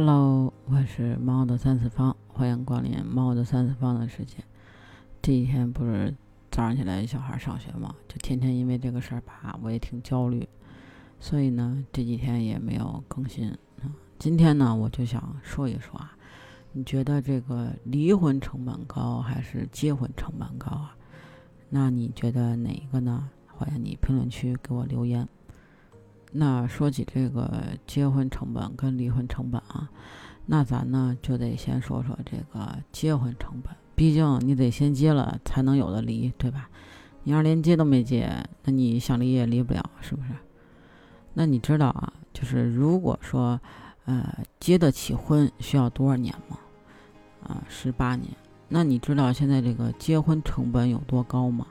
Hello，我是猫的三次方，欢迎光临猫的三次方的世界。这几天不是早上起来小孩上学嘛，就天天因为这个事儿吧，我也挺焦虑，所以呢这几天也没有更新。今天呢我就想说一说啊，你觉得这个离婚成本高还是结婚成本高啊？那你觉得哪一个呢？欢迎你评论区给我留言。那说起这个结婚成本跟离婚成本啊，那咱呢就得先说说这个结婚成本。毕竟你得先结了才能有的离，对吧？你要连结都没结，那你想离也离不了，是不是？那你知道啊，就是如果说呃结得起婚需要多少年吗？啊，十八年。那你知道现在这个结婚成本有多高吗？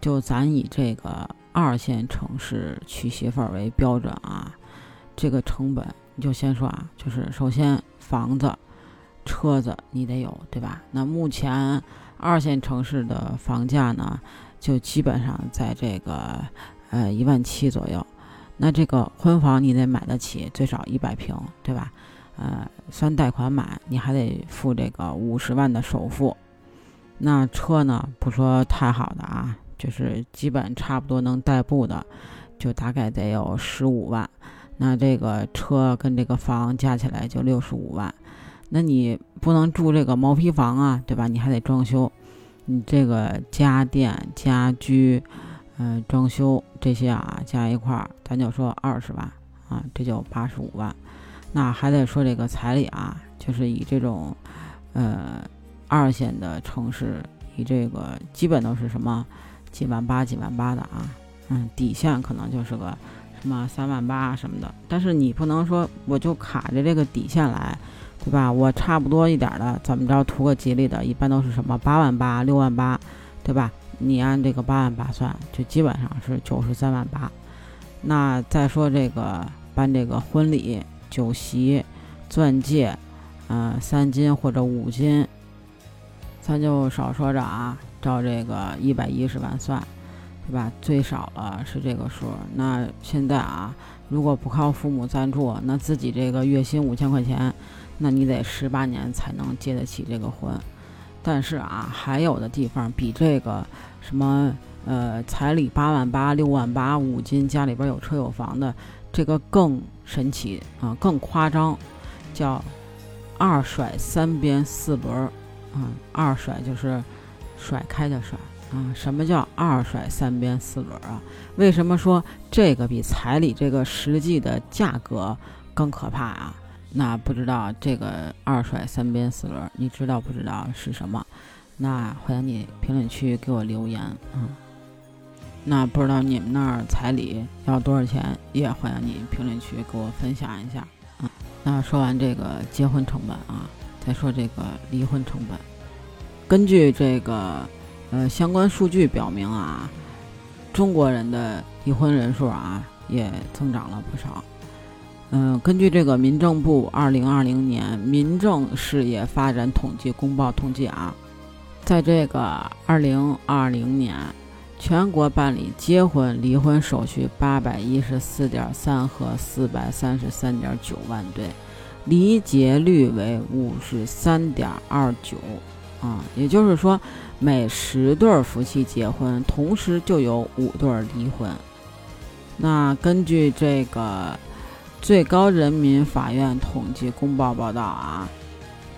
就咱以这个二线城市娶媳妇儿为标准啊，这个成本你就先说啊，就是首先房子、车子你得有，对吧？那目前二线城市的房价呢，就基本上在这个呃一万七左右。那这个婚房你得买得起，最少一百平，对吧？呃，算贷款买，你还得付这个五十万的首付。那车呢，不说太好的啊。就是基本差不多能代步的，就大概得有十五万。那这个车跟这个房加起来就六十五万。那你不能住这个毛坯房啊，对吧？你还得装修，你这个家电、家居，嗯，装修这些啊，加一块儿，咱就说二十万啊，这就八十五万。那还得说这个彩礼啊，就是以这种，呃，二线的城市，以这个基本都是什么？几万八、几万八的啊，嗯，底线可能就是个什么三万八什么的。但是你不能说我就卡着这个底线来，对吧？我差不多一点的，怎么着图个吉利的，一般都是什么八万八、六万八，对吧？你按这个八万八算，就基本上是九十三万八。那再说这个办这个婚礼、酒席、钻戒，嗯，三金或者五金，咱就少说着啊。照这个一百一十万算，对吧？最少了是这个数。那现在啊，如果不靠父母赞助，那自己这个月薪五千块钱，那你得十八年才能结得起这个婚。但是啊，还有的地方比这个什么呃彩礼八万八、六万八、五金，家里边有车有房的，这个更神奇啊，更夸张，叫二甩三鞭四轮儿啊，二甩就是。甩开的甩啊，什么叫二甩三鞭四轮啊？为什么说这个比彩礼这个实际的价格更可怕啊？那不知道这个二甩三鞭四轮，你知道不知道是什么？那欢迎你评论区给我留言啊。那不知道你们那儿彩礼要多少钱？也欢迎你评论区给我分享一下啊。那说完这个结婚成本啊，再说这个离婚成本。根据这个，呃，相关数据表明啊，中国人的离婚人数啊也增长了不少。嗯，根据这个民政部二零二零年民政事业发展统计公报统计啊，在这个二零二零年，全国办理结婚、离婚手续八百一十四点三和四百三十三点九万对，离结率为五十三点二九。啊，也就是说，每十对夫妻结婚，同时就有五对离婚。那根据这个最高人民法院统计公报报道啊，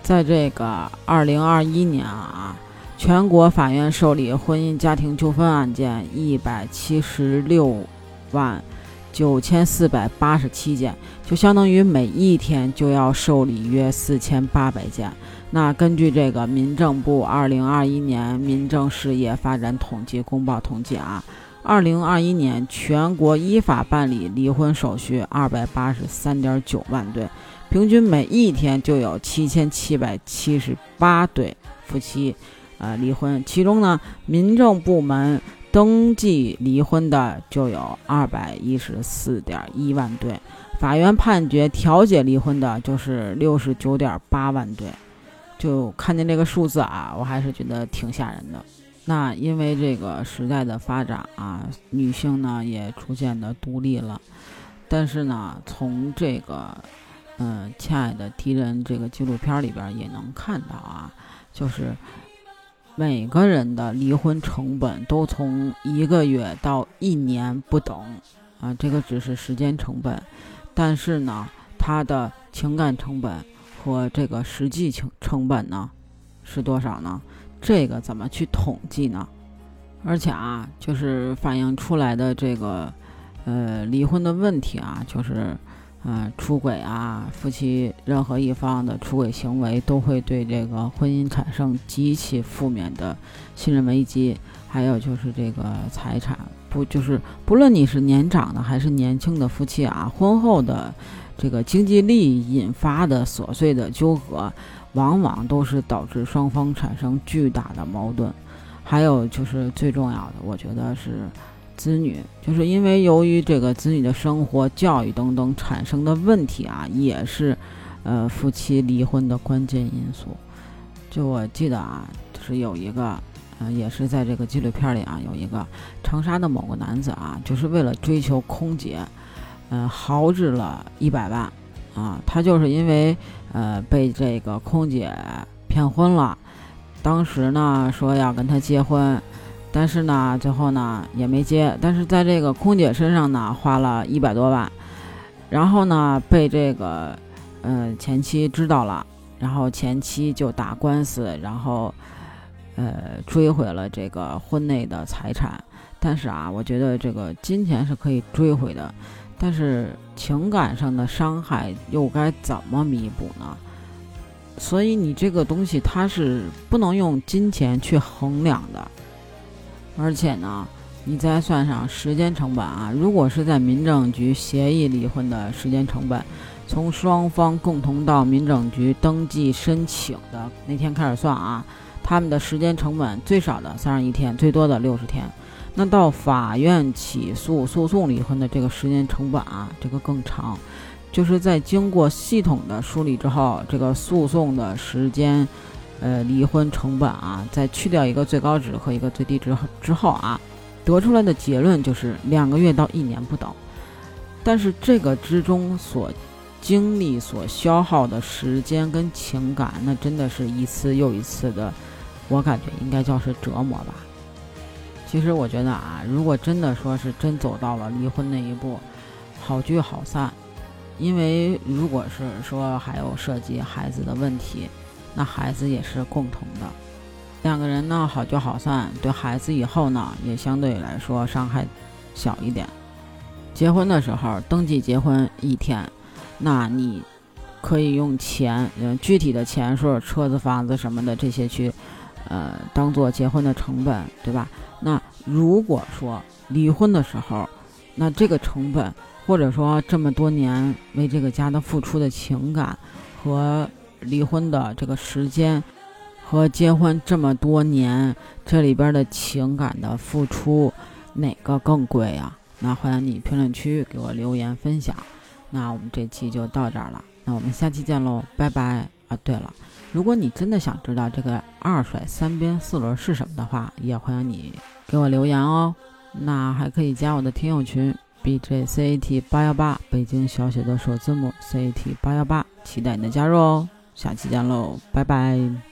在这个二零二一年啊，全国法院受理婚姻家庭纠纷案件一百七十六万九千四百八十七件，就相当于每一天就要受理约四千八百件。那根据这个民政部二零二一年民政事业发展统计公报统计啊，二零二一年全国依法办理离婚手续二百八十三点九万对，平均每一天就有七千七百七十八对夫妻，呃离婚，其中呢，民政部门登记离婚的就有二百一十四点一万对，法院判决调解离婚的就是六十九点八万对。就看见这个数字啊，我还是觉得挺吓人的。那因为这个时代的发展啊，女性呢也逐渐的独立了。但是呢，从这个嗯，亲爱的敌人这个纪录片里边也能看到啊，就是每个人的离婚成本都从一个月到一年不等啊，这个只是时间成本，但是呢，他的情感成本和这个实际成成本呢是多少呢？这个怎么去统计呢？而且啊，就是反映出来的这个，呃，离婚的问题啊，就是，啊，出轨啊，夫妻任何一方的出轨行为都会对这个婚姻产生极其负面的信任危机。还有就是这个财产，不就是不论你是年长的还是年轻的夫妻啊，婚后的这个经济利益引发的琐碎的纠葛，往往都是导致双方产生巨大的矛盾。还有就是最重要的，我觉得是子女，就是因为由于这个子女的生活、教育等等产生的问题啊，也是，呃，夫妻离婚的关键因素。就我记得啊，就是有一个，呃，也是在这个纪录片里啊，有一个长沙的某个男子啊，就是为了追求空姐，嗯，豪掷了一百万，啊，他就是因为呃被这个空姐骗婚了。当时呢说要跟他结婚，但是呢最后呢也没接。但是在这个空姐身上呢花了一百多万，然后呢被这个呃前妻知道了，然后前妻就打官司，然后呃追回了这个婚内的财产。但是啊，我觉得这个金钱是可以追回的，但是情感上的伤害又该怎么弥补呢？所以你这个东西它是不能用金钱去衡量的，而且呢，你再算上时间成本啊，如果是在民政局协议离婚的时间成本，从双方共同到民政局登记申请的那天开始算啊，他们的时间成本最少的三十一天，最多的六十天，那到法院起诉诉讼离婚的这个时间成本啊，这个更长。就是在经过系统的梳理之后，这个诉讼的时间，呃，离婚成本啊，在去掉一个最高值和一个最低值之后啊，得出来的结论就是两个月到一年不等。但是这个之中所经历、所消耗的时间跟情感，那真的是一次又一次的，我感觉应该叫是折磨吧。其实我觉得啊，如果真的说是真走到了离婚那一步，好聚好散。因为如果是说还有涉及孩子的问题，那孩子也是共同的。两个人呢好聚好散，对孩子以后呢也相对来说伤害小一点。结婚的时候登记结婚一天，那你可以用钱，嗯，具体的钱数、车子、房子什么的这些去，呃，当做结婚的成本，对吧？那如果说离婚的时候，那这个成本。或者说，这么多年为这个家的付出的情感，和离婚的这个时间，和结婚这么多年这里边的情感的付出，哪个更贵啊？那欢迎你评论区给我留言分享。那我们这期就到这儿了，那我们下期见喽，拜拜啊！对了，如果你真的想知道这个二甩三鞭四轮是什么的话，也欢迎你给我留言哦。那还可以加我的听友群。B J C A T 八幺八，北京小写的首字母 C A T 八幺八，期待你的加入哦！下期见喽，拜拜。